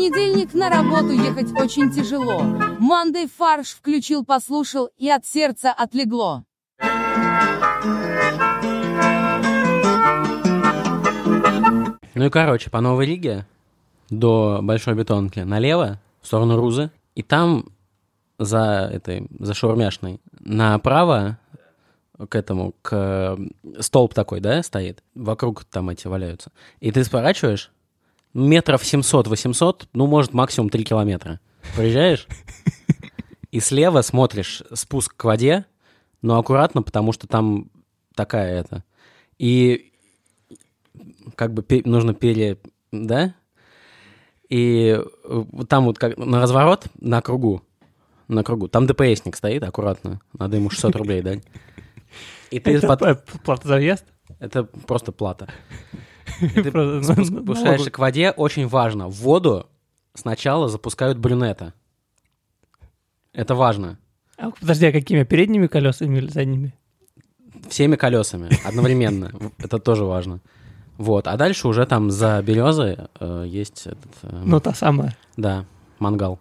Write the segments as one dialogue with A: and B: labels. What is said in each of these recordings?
A: понедельник на работу ехать очень тяжело. Мандей фарш включил, послушал, и от сердца отлегло.
B: Ну и короче, по Новой Риге до Большой Бетонки налево, в сторону Рузы, и там за этой, за шаурмяшной, направо к этому, к столб такой, да, стоит, вокруг там эти валяются. И ты сворачиваешь, метров 700-800, ну, может, максимум 3 километра. Приезжаешь, и слева смотришь спуск к воде, но аккуратно, потому что там такая это. И как бы нужно пере... Да? И э, там вот как на разворот, на кругу, на кругу, там DPS-ник стоит, аккуратно, надо ему 600 рублей дать. И ты
C: Это
B: под-
C: плата за въезд?
B: Это просто плата. Ты спуск-
C: налогу.
B: спускаешься к воде, очень важно. В воду сначала запускают брюнета. Это важно.
C: А, Подожди, а какими? Передними колесами или задними?
B: Всеми колесами одновременно. Это тоже важно. Вот. А дальше уже там за березой э, есть этот... э,
C: Ну, та самая.
B: Да, мангал.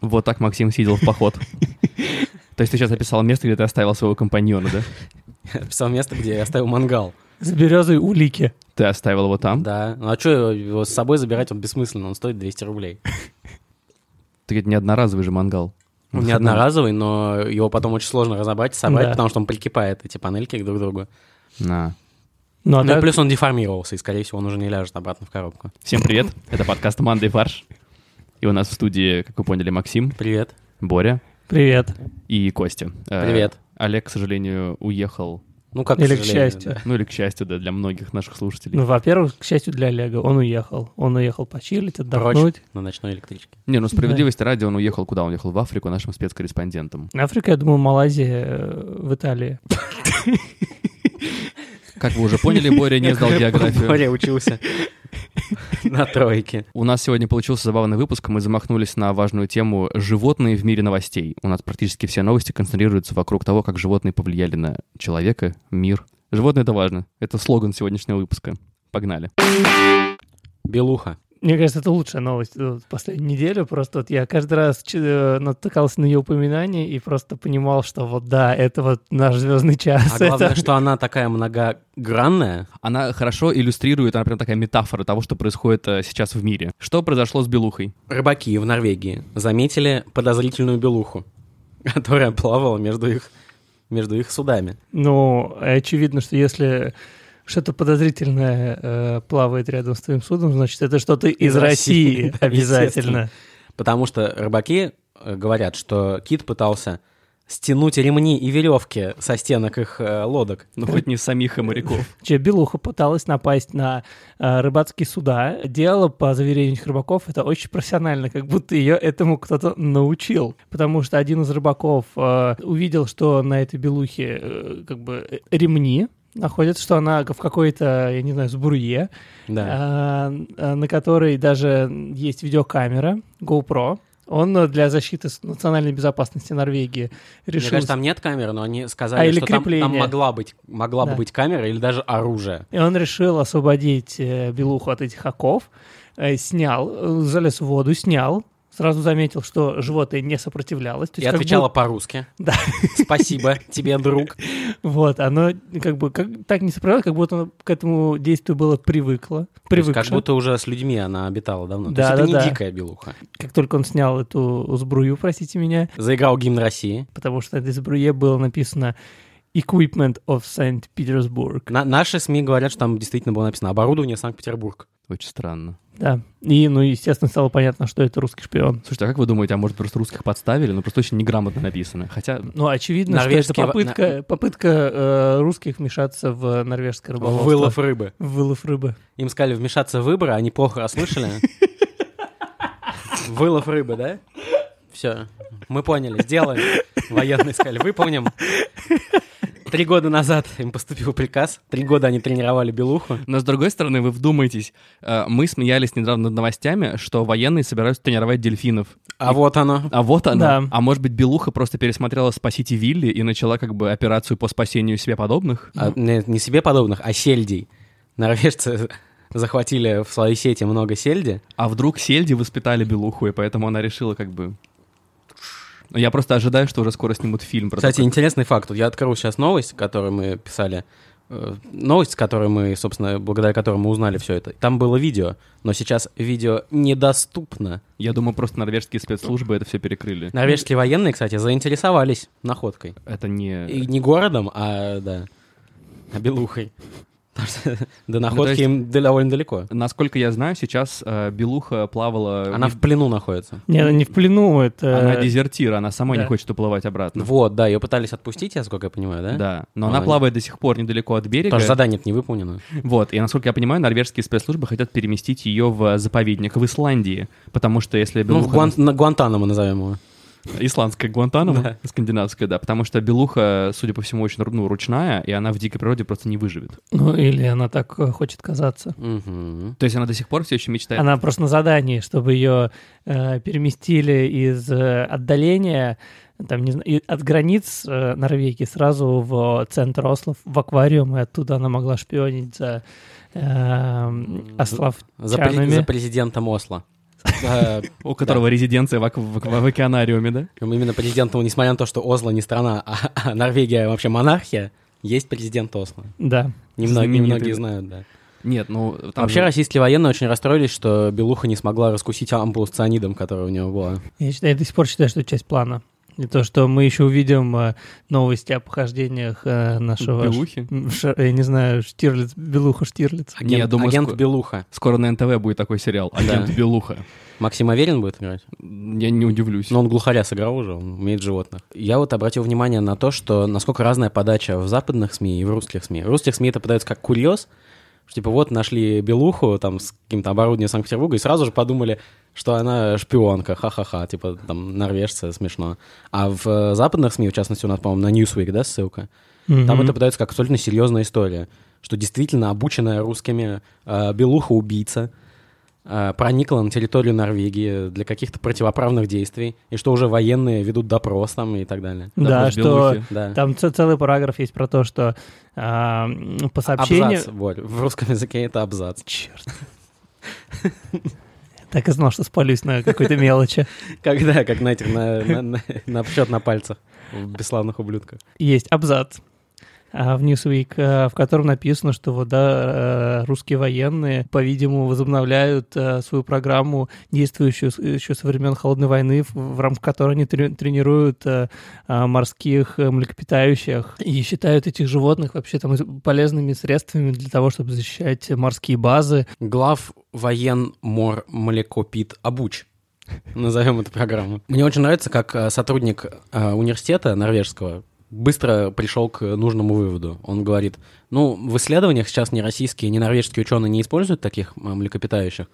D: Вот так Максим сидел в поход. То есть ты сейчас описал место, где ты оставил своего компаньона, да?
B: Я Описал место, где я оставил мангал.
C: С березой улики.
D: Ты оставил его там?
B: Да. Ну а что его с собой забирать, он бессмысленно, он стоит 200 рублей.
D: Так это не одноразовый же мангал.
B: Он не одноразовый, но его потом очень сложно разобрать, собрать,
C: Да.
B: потому что он прикипает, эти панельки друг к другу.
D: На.
C: Ну, а
B: Ну и
C: так-
B: плюс он деформировался, и, скорее всего, он уже не ляжет обратно в коробку.
D: Всем привет, это подкаст «Мандай фарш». И у нас в студии, как вы поняли, Максим,
B: Привет.
D: Боря
C: Привет.
D: и Костя. Э,
B: Привет.
D: Олег, к сожалению, уехал,
B: Ну, как
C: Или к счастью.
B: да.
D: ну или к счастью, да, для многих наших слушателей.
C: Ну, во-первых, к счастью для Олега, он уехал. Он уехал почилить, отдохнуть.
B: Прочь на ночной электричке.
D: Не, ну справедливости ради, он уехал куда? Он уехал в Африку нашим спецкорреспондентом.
C: Африка, я думаю, Малайзия э, в Италии.
D: Как вы уже поняли, Боря не сдал географию.
B: Боря учился на тройке.
D: У нас сегодня получился забавный выпуск. Мы замахнулись на важную тему «Животные в мире новостей». У нас практически все новости концентрируются вокруг того, как животные повлияли на человека, мир. Животные — это важно. Это слоган сегодняшнего выпуска. Погнали.
B: Белуха.
C: Мне кажется, это лучшая новость э, вот последнюю неделю. Просто вот я каждый раз ч- э, натыкался на ее упоминание и просто понимал, что вот да, это вот наш звездный час.
B: А главное,
C: это...
B: что она такая многогранная.
D: Она хорошо иллюстрирует, она прям такая метафора того, что происходит э, сейчас в мире. Что произошло с белухой?
B: Рыбаки в Норвегии заметили подозрительную белуху, которая плавала между их, между их судами.
C: Ну, очевидно, что если что-то подозрительное э, плавает рядом с твоим судом, значит, это что-то из,
B: Из России,
C: России обязательно.
B: Потому что рыбаки э, говорят, что кит пытался стянуть ремни и веревки со стенок их э, лодок.
D: Ну, хоть не самих и моряков.
C: Че, Белуха пыталась напасть на э, рыбацкие суда. Делала, по заверению рыбаков, это очень профессионально, как будто ее этому кто-то научил. Потому что один из рыбаков э, увидел, что на этой белухе э, как бы э, ремни находятся, что она в какой-то, я не знаю, сбурье,
B: Да.
C: а, а, на которой даже есть видеокамера GoPro. Он для защиты национальной безопасности Норвегии
B: Мне
C: решил...
B: кажется, там нет камеры, но они сказали,
C: А, или
B: что там, там
C: крепление.
B: могла быть, могла бы
C: Да.
B: быть камера или даже оружие.
C: И он решил освободить э, белуху от этих оков, э, снял, э, залез в воду, снял, сразу заметил, что животное не сопротивлялось. То
B: И
C: есть как
B: отвечала
C: будто-
B: по-русски.
C: Да.
B: Спасибо тебе, друг.
C: вот, оно как бы как, так не сопротивлялось, как будто оно к этому действию было привыкло.
B: То есть
C: Привыкшо.
B: Как будто уже с людьми она обитала давно. То
C: Да,
B: есть это
C: да,
B: не
C: да.
B: дикая белуха.
C: Как только он снял эту сбрую, простите меня,
B: Заиграл гимн России.
C: потому что на этой сбруе было написано «Equipment of St. Petersburg».
B: На- наши СМИ говорят, что там действительно было написано «Оборудование Санкт-Петербург».
D: Очень странно.
C: Да. И, ну, естественно, стало понятно, что это русский шпион.
D: Слушайте, а как вы думаете, а может просто русских подставили? Ну, просто очень неграмотно написано. Хотя,
C: Ну, очевидно,
B: Норвежские
C: что это попытка, попытка э, русских вмешаться в норвежское рыболовство.
B: Вылов рыбы.
C: В вылов рыбы.
B: Им сказали вмешаться в выборы, они плохо расслышали. Вылов рыбы, да? Все, мы поняли, сделаем. Военные сказали, выполним. Три года назад им поступил приказ. Три года они тренировали белуху.
D: но с другой стороны, вы вдумайтесь, э, мы смеялись недавно над новостями, что военные собираются тренировать дельфинов.
B: А вот оно.
D: А вот она.
C: Да.
D: А может быть, Белуха просто пересмотрела «Спасите Вилли» и начала как бы операцию по спасению себе подобных?
B: А, не, не себе подобных, а сельдей. Норвежцы захватили в своей сети много сельди.
D: А вдруг Сельди воспитали Белуху, и поэтому она решила как бы... Я просто ожидаю, что уже скоро снимут фильм
B: Кстати,
D: такое.
B: интересный факт. Вот я открою сейчас новость, которую мы писали. Э, Новость, которую мы, собственно, благодаря которой мы узнали все это. Там было видео, но сейчас видео недоступно.
D: Я думаю, просто норвежские спецслужбы это все перекрыли.
B: Норвежские военные, кстати, заинтересовались находкой.
D: Это не...
B: И не городом, а, да, а белухой. Потому что до
D: Ну,
B: находки им довольно далеко.
D: Насколько я знаю, сейчас э, Белуха плавала...
B: Она в плену находится.
C: Не, она не в плену, это...
D: Она дезертир, она сама не хочет уплывать обратно.
B: Вот, да, ее пытались отпустить, я сколько я понимаю, да?
D: Да, но
B: Она
D: плавает до сих пор недалеко от берега.
B: Потому что задание не выполнено.
D: Вот, и насколько я понимаю, норвежские спецслужбы хотят переместить ее в заповедник в Исландии, потому что если
B: Ну, в
D: Белуха...
B: Гуан- на Гуантанамо назовем его.
D: Исландская Гуантанамо,
B: Да.
D: скандинавская, да, потому что Белуха, судя по всему, очень ну, ручная, и она в дикой природе просто не выживет.
C: Ну, или она так э, хочет казаться.
B: Мгм.
D: То есть она до сих пор все еще мечтает...
C: Она просто на задании, чтобы ее э, переместили из э, отдаления, там, не знаю, от границ э, Норвегии сразу в центр Осло, в аквариум, и оттуда она могла шпионить за э, ослов.
B: За, за президентом Осло. Э,
D: У которого резиденция в, океанариуме, да?
B: Именно президентом, несмотря на то, что Осло не страна, а, а Норвегия вообще монархия, есть президент Осло.
C: Да.
B: Немногие знают, да.
D: Нет, ну... Там
B: Вообще
D: же-
B: российские военные очень расстроились, что Белуха не смогла раскусить ампулу с цианидом, которая у него была.
C: Я, считаю, я до сих пор считаю, что это часть плана. И то, что мы еще увидим э, новости о похождениях э, нашего...
D: Белухи?
C: Ш- я не знаю, Штирлиц, Белуха Штирлиц.
D: Не, я думаю,
B: агент
D: ско-
B: Белуха.
D: Скоро на НТВ будет такой сериал «Агент
B: Да.
D: Белуха».
B: Максим Аверин будет играть?
D: Я не удивлюсь.
B: Но он глухаря сыграл уже, он умеет животных. Я вот обратил внимание на то, что насколько разная подача в западных СМИ и в русских СМИ. В русских СМИ это подается как курьез, что типа вот нашли Белуху там с каким-то оборудованием Санкт-Петербурга и сразу же подумали, что она шпионка, ха-ха-ха, типа там норвежцы, смешно. А в э, западных СМИ, в частности, у нас, по-моему, на Newsweek, да, ссылка, там
C: Мгм.
B: это подается как абсолютно серьезная история, что действительно обученная русскими э, белуха-убийца проникла на территорию Норвегии для каких-то противоправных действий, и что уже военные ведут допрос там и так далее.
C: Да,
D: Допрос
C: что.
B: Да.
C: там целый параграф есть про то, что м, по сообщению...
B: Абзац, Борь. В русском языке это абзац.
C: Черт. Так и знал, что спалюсь на какой-то мелочи.
B: Когда, как на этих, на, на, на, на счет на пальцах в бесславных ублюдках.
C: Есть абзац в Newsweek, а, в котором написано, что вот, да, э, русские военные, по-видимому, возобновляют э, свою программу, действующую еще со времен Холодной войны, в, рамках которой они трени- тренируют э, а, морских э, млекопитающих и считают этих животных вообще там полезными средствами для того, чтобы защищать морские базы.
B: Глав воен мор млекопит обуч. Назовем эту программу. Мне очень нравится, как э, сотрудник э, университета норвежского быстро пришел к нужному выводу. Он говорит, ну, в исследованиях сейчас ни российские, ни норвежские ученые не используют таких э, млекопитающих,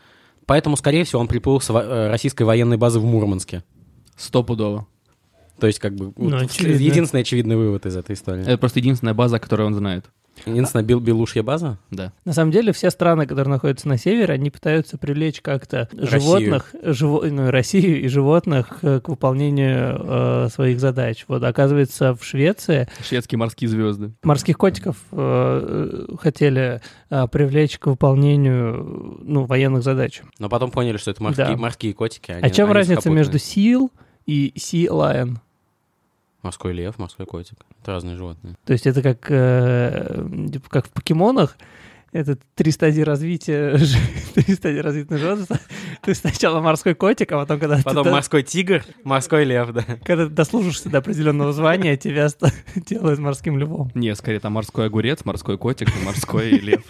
B: поэтому, скорее всего, он приплыл с э, российской военной базы в Мурманске.
D: Стопудово.
B: То есть, как бы,
C: Ну,
B: вот
C: очевидно.
B: единственный очевидный вывод из этой истории.
D: Это просто единственная база, которую он знает.
B: Единственная бел белушья база?
D: Да.
C: На самом деле все страны, которые находятся на севере, они пытаются привлечь как-то животных, живо- ну, Россию и животных к выполнению э, своих задач. Вот оказывается в Швеции
D: Шведские морские звезды.
C: морских котиков э, хотели э, привлечь к выполнению ну, военных задач.
B: Но потом поняли, что это морские,
C: Да.
B: морские котики.
C: а
B: они-
C: чем
B: они
C: разница
B: сухопутные.
C: между сил и sea lion?
B: Морской лев, морской котик. Это разные животные.
C: То есть это как, э, типа как в покемонах, это три стадии развития, три стадии развития животного. Ты сначала морской котик, а потом, когда,
B: Потом
C: ты,
B: морской тигр, морской лев, да.
C: когда ты дослужишься до определенного звания, тебя делают морским львом.
D: Не, скорее там морской огурец, морской котик и морской лев.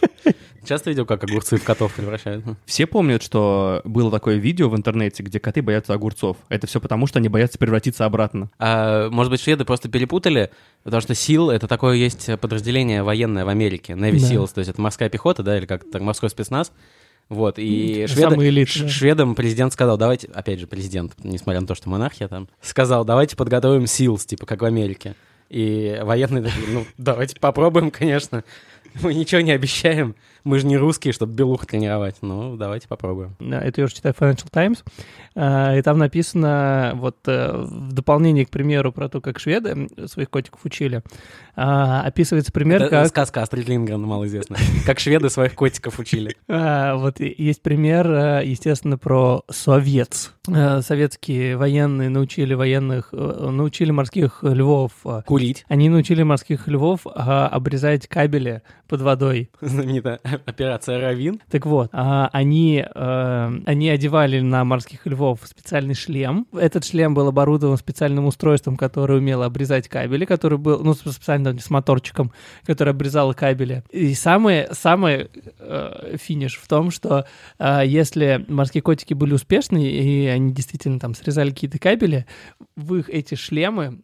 B: Часто видел, как огурцы в котов превращают?
D: Все помнят, что было такое видео в интернете, где коты боятся огурцов. Это все потому, что они боятся превратиться обратно.
B: А, может быть, шведы просто перепутали, потому что СИЛ — это такое есть подразделение военное в Америке, Navy
C: Да.
B: SEALs, то есть это морская пехота, да, или как-то морской спецназ. Вот, и шведы, ш-
C: да.
B: шведам президент сказал, давайте, опять же, президент, несмотря на то, что монархия там, сказал, давайте подготовим SEALs, типа, как в Америке. И военные такие, ну, давайте попробуем, конечно. Мы ничего не обещаем. Мы же не русские, чтобы белух тренировать. Ну, давайте попробуем.
C: Это я уже читаю Financial Times. А, И там написано, вот э, в дополнение к примеру про то, как шведы своих котиков учили, а, описывается пример,
B: Это
C: как...
B: сказка Астрид Лингрен, малоизвестная. Как шведы своих котиков учили.
C: А, Вот есть пример, э, естественно, про совет. Э, Советские военные научили военных, научили морских львов
B: Курить.
C: Они научили морских львов обрезать кабели под водой.
B: Знаменитая операция Равин.
C: Так вот, а, они, э, они одевали на морских львов специальный шлем. Этот шлем был оборудован специальным устройством, которое умело обрезать кабели, который был, ну, специально с моторчиком, который обрезал кабели. И самый, самый э, финиш в том, что э, если морские котики были успешны, и они действительно там срезали какие-то кабели, в их эти шлемы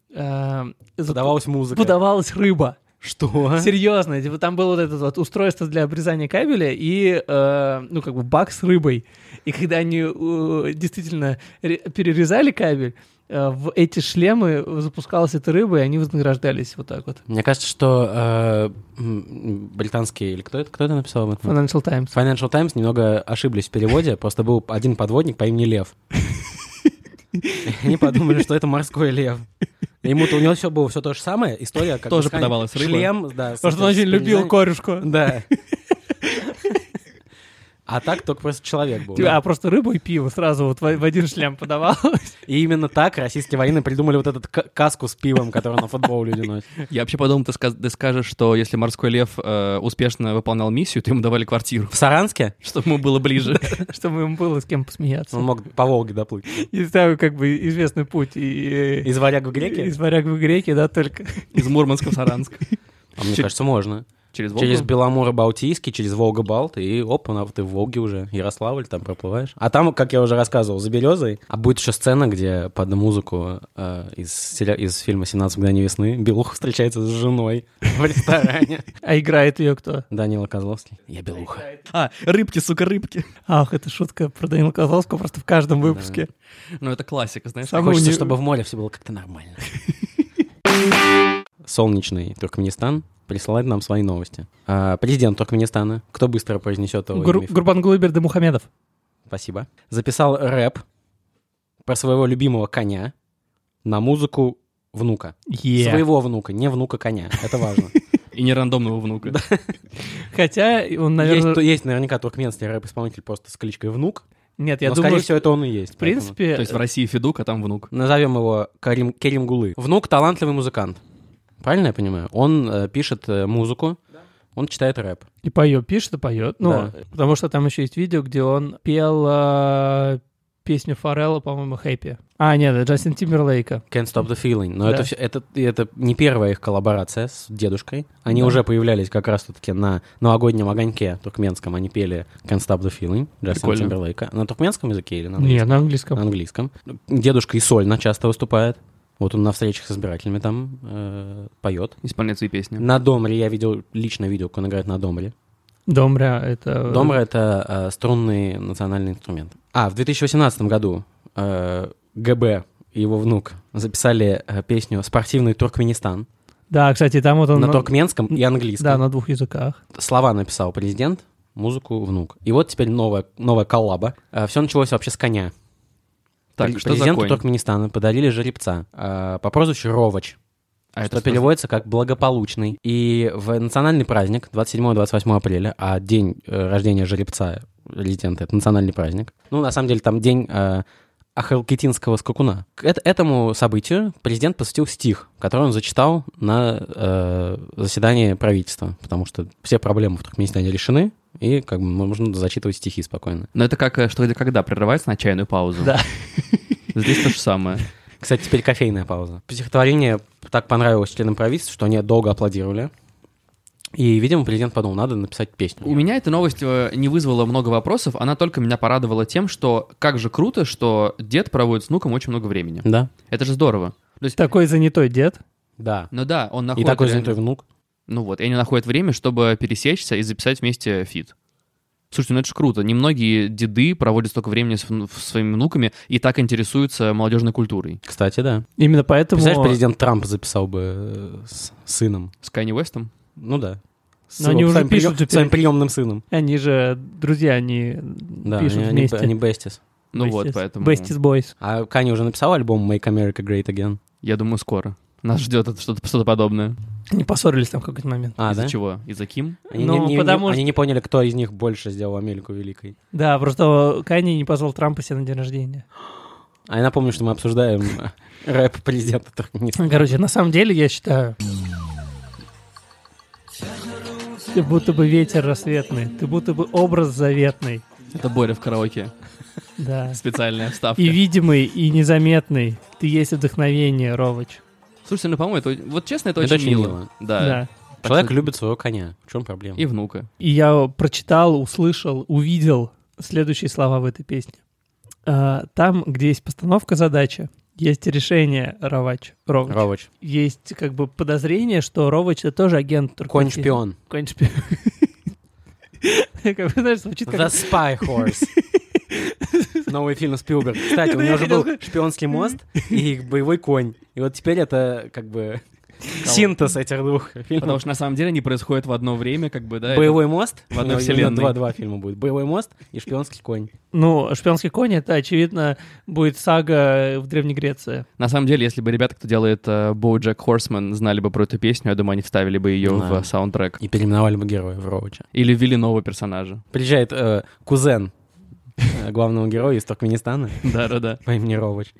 B: Подавалась музыка.
C: подавалась рыба.
B: Что?
C: Серьезно, типа, там было вот это вот устройство для обрезания кабеля и, э, ну, как бы бак с рыбой. И когда они э, действительно ре- перерезали кабель, э, в эти шлемы запускалась эта рыба, и они вознаграждались вот так вот.
B: Мне кажется, что э, британские, или кто это, кто это написал об этом?
C: Financial Times.
B: Financial Times немного ошиблись в переводе, просто был один подводник по имени Лев. Они подумали, что это морской лев. Ему-то у него все было все то же самое. История как
D: Тоже подавалась рыба.
B: Шлем, да.
C: Потому что он очень любил корюшку.
B: Да. А так только просто человек был.
C: Типа. А просто рыбу и пиво сразу вот в один шлем подавалось.
B: И именно так российские военные придумали вот этот каску с пивом, который на футбол люди носят.
D: Я вообще подумал, ты, скажешь, что если морской лев э, успешно выполнял миссию, то ему давали квартиру,
B: В Саранске
D: чтобы ему было ближе.
C: Чтобы ему было с кем посмеяться.
B: он мог по Волге доплыть.
C: И там как бы известный путь. И,
B: Из варяг в греки?
C: Из варяг в греки, да, только.
D: Из Мурманска в Саранск.
B: А мне кажется, можно.
D: Через Волгу?
B: Через Беломоро-Балтийский, через Волга-Балт, и оп, ты в Волге уже, Ярославль, там проплываешь. А там, как я уже рассказывал, за Березой, а будет еще сцена, где под музыку э, из, сериа- из фильма «17 мгновений весны» Белуха встречается с женой в ресторане.
C: А играет ее кто?
B: Данила Козловский. Я Белуха.
D: А, рыбки, сука, рыбки.
C: Ах, это шутка про Данила Козловского просто в каждом выпуске.
D: Ну, это классика, знаешь.
B: Хочется, чтобы в море все было как-то нормально. Солнечный Туркменистан присылает нам свои новости. А, президент Туркменистана, кто быстро произнесет его
C: Гур-
B: имя?
C: Гурбангулы Бердымухамедов.
B: Спасибо. Записал рэп про своего любимого коня на музыку внука.
C: Е.
B: Своего внука, не внука коня. Это важно.
D: И не рандомного внука.
C: Хотя он, наверное...
B: есть наверняка туркменский рэп-исполнитель просто с кличкой внук.
C: Нет, я
B: но,
C: думаю,
B: скорее всего, это он и есть.
C: в принципе...
D: То есть в России Федук, а там внук.
B: Назовем его Карим, Керим Гулы. Внук талантливый музыкант. Правильно я понимаю? Он э, пишет э, музыку, он читает рэп.
C: И поет, пишет и поет. Ну,
B: Да.
C: потому что там еще есть видео, где он пел э, песню Форелла, по-моему, «Хэппи». А, нет, это Джастин Тимберлейка.
B: Can't Stop the Feeling. Но
C: Да.
B: это, это, это не первая их коллаборация с дедушкой. Они
C: Да.
B: уже появлялись как раз-таки на новогоднем огоньке туркменском. Они пели Can't Stop the Feeling Джастина
D: Прикольно.
B: Тимберлейка. На туркменском языке или на английском?
C: на английском.
B: На английском. Дедушка и сольно часто выступает. Вот он на встречах с избирателями там э, поет.
D: Исполняет свои песни.
B: На домре я видел, лично видел, как он играет на домре.
C: Домря — это...
B: Домра — это э, струнный национальный инструмент. А, в 2018 году э, ГБ и его внук записали э, песню «Спортивный Туркменистан»
C: Да, кстати, там вот он...
B: на туркменском и английском.
C: Да, на двух языках.
B: Слова написал президент, музыку внук. И вот теперь новая, новая коллаба. все началось вообще с коня.
D: Так,
B: Пре-
D: что за
B: Президенту
D: конь?
B: Туркменистана подарили жеребца э, по прозвищу Ровач,
D: А
B: что
D: это
B: переводится как «благополучный». И в национальный праздник, 27-28 апреля, а день э, рождения жеребца резидента — это национальный праздник. Ну, на самом деле, там день э, Ахалкитинского скакуна. К эт- этому событию президент посвятил стих, который он зачитал на э, заседании правительства, потому что все проблемы в Туркменистане решены, и как бы можно зачитывать стихи спокойно.
D: Но это как э, что где когда прерывается на чайную паузу.
C: Да.
D: Здесь то же самое.
B: Кстати, теперь кофейная пауза. Стихотворение так понравилось членам правительства, что они долго аплодировали. И, видимо, президент подумал, надо написать песню.
D: У меня эта новость э, не вызвала много вопросов, она только меня порадовала тем, что как же круто, что дед проводит с внуком очень много времени.
B: Да?
D: Это же здорово. То есть,
C: Такой занятой дед.
B: Да.
D: ну да, он
B: И
D: находит...
B: такой
D: реально-
B: занятой внук.
D: Ну вот, и они находят время, чтобы пересечься и записать вместе фит. Слушайте, ну это же круто. Немногие деды проводят столько времени с с своими внуками и так интересуются молодежной культурой.
B: Кстати, да.
C: Именно поэтому...
B: Представляешь, президент Трамп записал бы э, с сыном.
D: С Канни Уэстом?
B: Ну да. с
C: Но они уже
B: своим,
C: пишут же
B: своим приемным сыном.
C: Они же друзья, они
B: Да,
C: пишут
B: они,
C: вместе.
B: они besties.
D: Ну вот,
C: Besties.
D: поэтому...
C: Besties Boys.
B: А Кани уже написал альбом Make America Great Again?
D: Я думаю, скоро. Нас ждет что-то что подобное.
C: Они поссорились там в какой-то момент.
B: А,
D: Из-за
B: да?
D: чего? Из-за Ким?
B: Они,
C: Ну,
B: не, не-
C: потому
B: не-
C: что-
B: они не поняли, кто из них больше сделал Америку великой.
C: Да, просто Канни не позвал Трампа себе на день рождения.
B: А я напомню, что мы обсуждаем рэп президента Туркменистана.
C: Короче, на самом деле, я считаю... Ты будто бы ветер рассветный, ты будто бы образ заветный,
D: Это Боря в караоке.
C: да.
D: Специальная вставка.
C: И видимый, и незаметный. Ты есть вдохновение, Ровыч.
D: Слушайте, ну, по-моему, это, вот честно, это,
B: Это
D: очень,
B: очень
D: мило.
B: мило.
D: Да.
C: Да.
B: Человек
D: что-
B: любит своего коня. В чем проблема?
D: И внука.
C: И я прочитал, услышал, увидел следующие слова в этой песне. А, Там, где есть постановка задачи, есть решение Ровач. Ровач.
B: Ровач.
C: Есть как бы подозрение, что Ровач это тоже агент туркменских-
B: Конь-шпион.
C: Конь-шпион. Как бы, знаешь, звучит
B: The
C: как...
B: Spy Horse. Новый фильм Спилберг. Кстати, у него же был шпионский мост и боевой конь. И вот теперь это как бы синтез этих двух
D: Потому
B: фильмов.
D: что на самом деле они происходят в одно время, как бы, да.
B: Боевой мост.
D: в одной вселенной.
B: Два, два фильма будет. Боевой мост и шпионский конь.
C: Ну, шпионский конь, это, очевидно, будет сага в Древней Греции.
D: На самом деле, если бы ребята, кто делает э, BoJack Horseman, знали бы про эту песню, я думаю, они вставили бы ее
B: Да.
D: в саундтрек.
B: И переименовали бы героя в Ровача.
D: Или ввели нового персонажа.
B: Приезжает э, кузен главного героя из Туркменистана
D: Да-да-да.
B: по имени Ровач.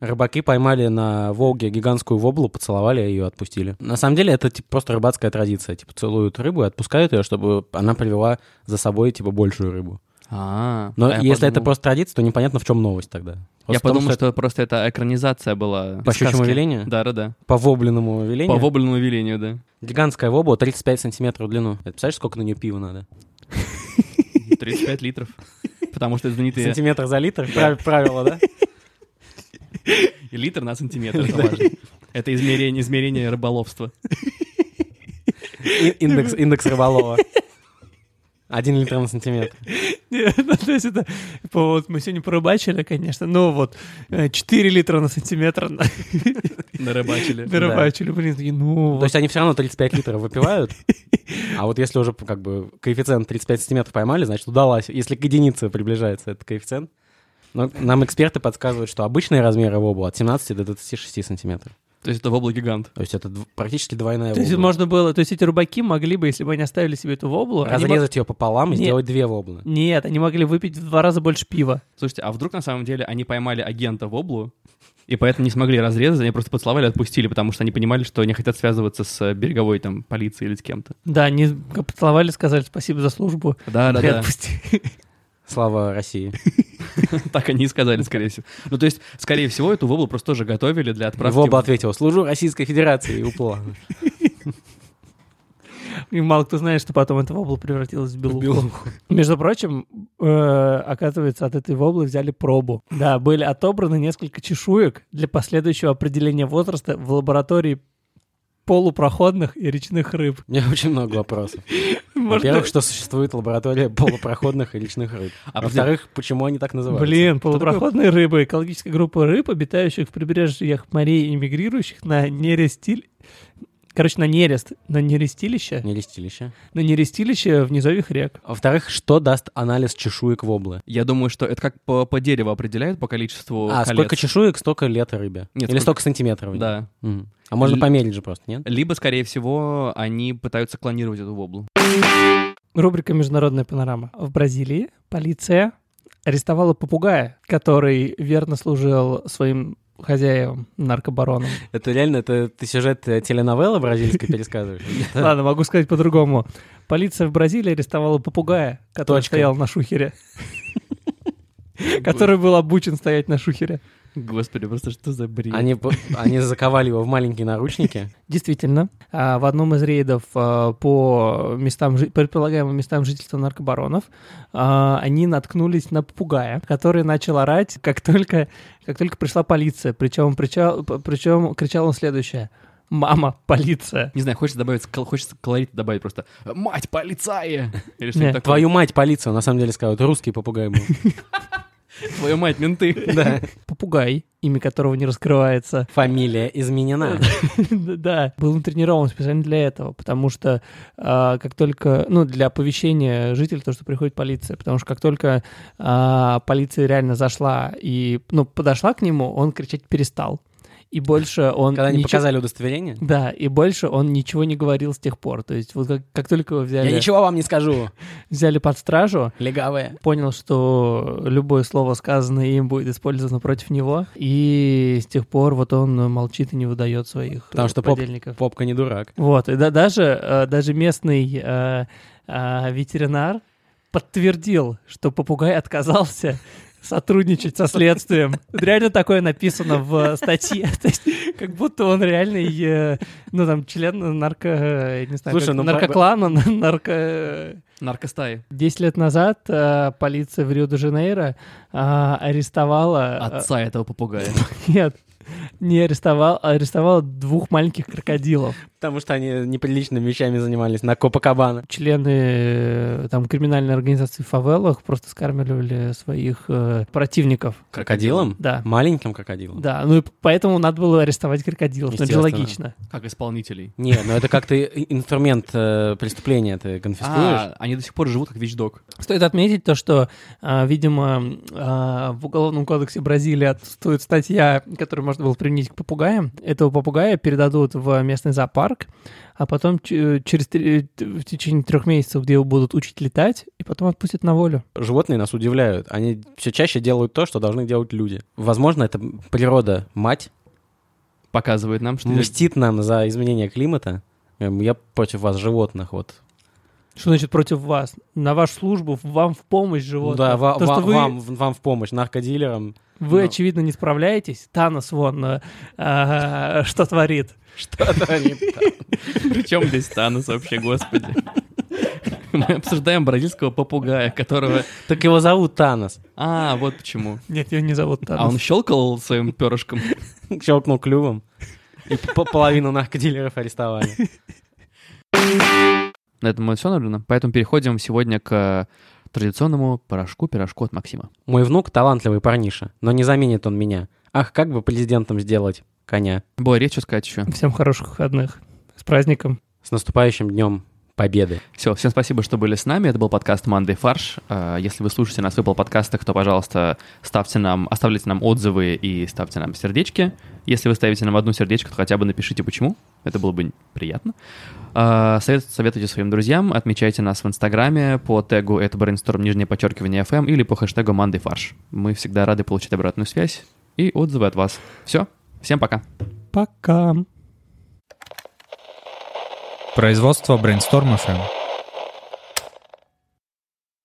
B: Рыбаки поймали на Волге гигантскую воблу, поцеловали ее и отпустили. На самом деле это типа, просто рыбацкая традиция. Типа целуют рыбу и отпускают ее, чтобы она привела за собой типа большую рыбу.
D: А,
B: Но
D: а я
B: если это
D: подумал-
B: просто традиция, то непонятно, в чем новость тогда.
D: Я
B: Просто в том,
D: подумал,
B: что
D: что просто это экранизация была.
B: По щучьему велению?
D: Да-да-да.
B: по вобленному велению.
D: По вобленному велению, да.
B: Гигантская вобла 35 сантиметров в длину. Это представляешь, сколько на нее пива надо?
D: 35 литров. Потому что знаменитые...
B: Сантиметр за литр? Прав- Правило, да?
D: И литр на сантиметр, это важно. Это измерение, измерение рыболовства.
B: Индекс, индекс рыболова. Один литр на сантиметр.
C: Нет, ну, то есть это, по- вот мы сегодня порыбачили, конечно, но вот э, 4 литра на сантиметр на-
D: Нарыбачили.
C: нарыбачили, блин, такие, ну,
B: То есть они все равно 35 литров выпивают, а вот если уже как бы коэффициент 35 сантиметров поймали, значит удалось. Если к единице приближается этот коэффициент. Но нам эксперты подсказывают, что обычные размеры вобла от 17 до 26 сантиметров.
D: То есть это вобла гигант.
B: То есть это дв- практически двойная
C: то есть
B: вобла.
C: можно было, то есть эти рыбаки могли бы, если бы они оставили себе эту воблу, они
B: Разрезать ее пополам и
C: Нет.
B: сделать две воблы.
C: Нет, они могли выпить в два раза больше пива.
D: Слушайте, а вдруг на самом деле они поймали агента воблу, и поэтому не смогли разрезать, они просто поцеловали и отпустили, потому что они понимали, что не хотят связываться с э, береговой там полицией или с кем-то.
C: Да, они поцеловали, сказали спасибо за службу. и
D: Да-да-да.
C: отпустили.
B: Слава России.
D: Так они и сказали, скорее всего. Ну, то есть, скорее всего, эту воблу просто тоже готовили для отправки.
B: Вобла
D: в-
B: ответила, служу Российской Федерации и уплыла.
C: И мало кто знает, что потом эта вобла превратилась в белуху. Между прочим, э, оказывается, от этой воблы взяли пробу. Да, были отобраны несколько чешуек для последующего определения возраста в лаборатории полупроходных и речных рыб.
B: У меня очень много вопросов. Во-первых, что существует лаборатория полупроходных и речных рыб.
D: А
B: Во-вторых, почему они так называются?
C: Блин, полупроходные рыбы, экологическая группа рыб, обитающих в прибрежьях морей и мигрирующих на нерестиль... Короче, на нерест, на нерестилище,
B: Нерестилище.
C: на нерестилище в низовьях рек.
B: Во-вторых, что даст анализ чешуек воблы?
D: Я думаю, что это как по, по дереву определяют, по количеству
B: А,
D: колец.
B: сколько чешуек, столько лет рыбе.
D: Нет,
B: Или
D: сколько-
B: столько сантиметров.
D: Да.
B: Мгм. А можно
D: Л-
B: померить же просто, нет?
D: Либо, скорее всего, они пытаются клонировать эту воблу.
C: Рубрика «Международная панорама». В Бразилии полиция арестовала попугая, который верно служил своим хозяевам, наркобаронам.
B: Это реально, это ты сюжет э, теленовеллы бразильской пересказываешь?
C: Ладно, могу сказать по-другому. Полиция в Бразилии арестовала попугая, который
B: Точка.
C: стоял на шухере. Который был обучен стоять на шухере.
D: Господи, просто что за бред?
B: Они, они заковали его в маленькие наручники.
C: Действительно, а, в одном из рейдов а, по местам, предполагаемым местам жительства наркобаронов а, они наткнулись на попугая, который начал орать, как только, как только пришла полиция. Причем, причал, причем кричал он следующее. «Мама, полиция!»
D: Не знаю, хочется добавить, хочется колорит добавить просто «Мать, полицая!» Или что-нибудь такое.
B: Твою мать, полицию, на самом деле скажут, русский попугай был.
D: Твою мать, менты.
B: Да.
C: Попугай, имя которого не раскрывается.
B: Фамилия изменена.
C: Да, был натренирован специально для этого, потому что а, как только, ну, для оповещения жителей, то, что приходит полиция, потому что как только а, полиция реально зашла и, ну, подошла к нему, он кричать перестал. И больше он...
B: Когда они
C: ничего-
B: показали удостоверение.
C: Да, и больше он ничего не говорил с тех пор. То есть вот как, как только его взяли,
B: Я ничего вам не скажу.
C: взяли под стражу,
B: Легавые.
C: понял, что любое слово, сказанное им, будет использовано против него, и с тех пор вот он молчит и не выдает своих
B: Потому
C: э,
B: что поп-
C: подельников.
B: Попка не дурак.
C: Вот, и да- даже, э, даже местный э, э, ветеринар подтвердил, что попугай отказался сотрудничать со следствием. Реально такое написано в статье. То есть, как будто он реальный, э, ну, там, член нарко... э, Не знаю,
B: Слушай,
C: как-
B: ну,
C: наркоклана, нарко...
D: Наркостаи.
C: Десять лет назад э, полиция в Рио-де-Жанейро э, арестовала... э,
D: Отца этого попугая.
C: Нет, не арестовал, а арестовала двух маленьких крокодилов.
B: Потому что они неприличными вещами занимались на Копакабана.
C: Члены э, там криминальной организации в фавелах просто скармливали своих э, противников.
B: Крокодилом?
C: Да.
B: Маленьким крокодилом?
C: Да, ну и поэтому надо было арестовать крокодилов. Это же логично.
D: Как исполнителей.
B: Не, ну это как ты и- инструмент э, преступления ты конфискуешь.
D: А, они до сих пор живут как вещдок.
C: Стоит отметить то, что, а, видимо, а, в Уголовном кодексе Бразилии отсутствует статья, которую можно было применить к попугаям. Этого попугая передадут в местный зоопарк, а потом ч- через три- в течение трех месяцев, где его будут учить летать, и потом отпустят на волю.
B: Животные нас удивляют. Они все чаще делают то, что должны делать люди. Возможно, это природа, мать,
D: Показывает нам, что...
B: мстит нам за изменение климата. Эм, Я против вас, животных, вот.
C: Что значит против вас? На вашу службу, вам в помощь животных.
B: да, ва-
C: То,
B: ва-
C: что вы,
B: вам, вам в помощь, наркодилерам.
C: вы
B: ну.
C: очевидно, не справляетесь. Танос вон а, а, что творит.
B: Что-то они...
D: Причем здесь Танос вообще, господи? Мы обсуждаем бразильского попугая, которого...
B: Так его зовут Танос.
D: А, вот почему.
C: Нет, его не зовут Танос.
D: А он щелкал своим перышком?
B: Щелкнул клювом. И по- половину наркодилеров арестовали.
D: На этом мы все, наверное. Поэтому переходим сегодня к традиционному порошку-пирожку от Максима.
B: Мой внук талантливый парниша, но не заменит он меня. Ах, как бы президентом сделать коня.
D: Бой, речь сказать еще?
C: Всем хороших выходных. С праздником.
B: С наступающим днем Победы.
D: Все, всем спасибо, что были с нами. Это был подкаст «Мандай фарш». А, Если вы слушаете нас в Apple подкастах, то, пожалуйста, ставьте нам, оставляйте нам отзывы и ставьте нам сердечки. Если вы ставите нам одну сердечко, то хотя бы напишите, почему. Это было бы приятно. А, совет- Советуйте своим друзьям, отмечайте нас в Инстаграме по тегу это brainstorm, нижнее подчеркивание FM или по хэштегу «Мандай фарш». Мы всегда рады получить обратную связь и отзывы от вас. Все, всем пока.
C: Пока.
E: Производство Brainstorm FM.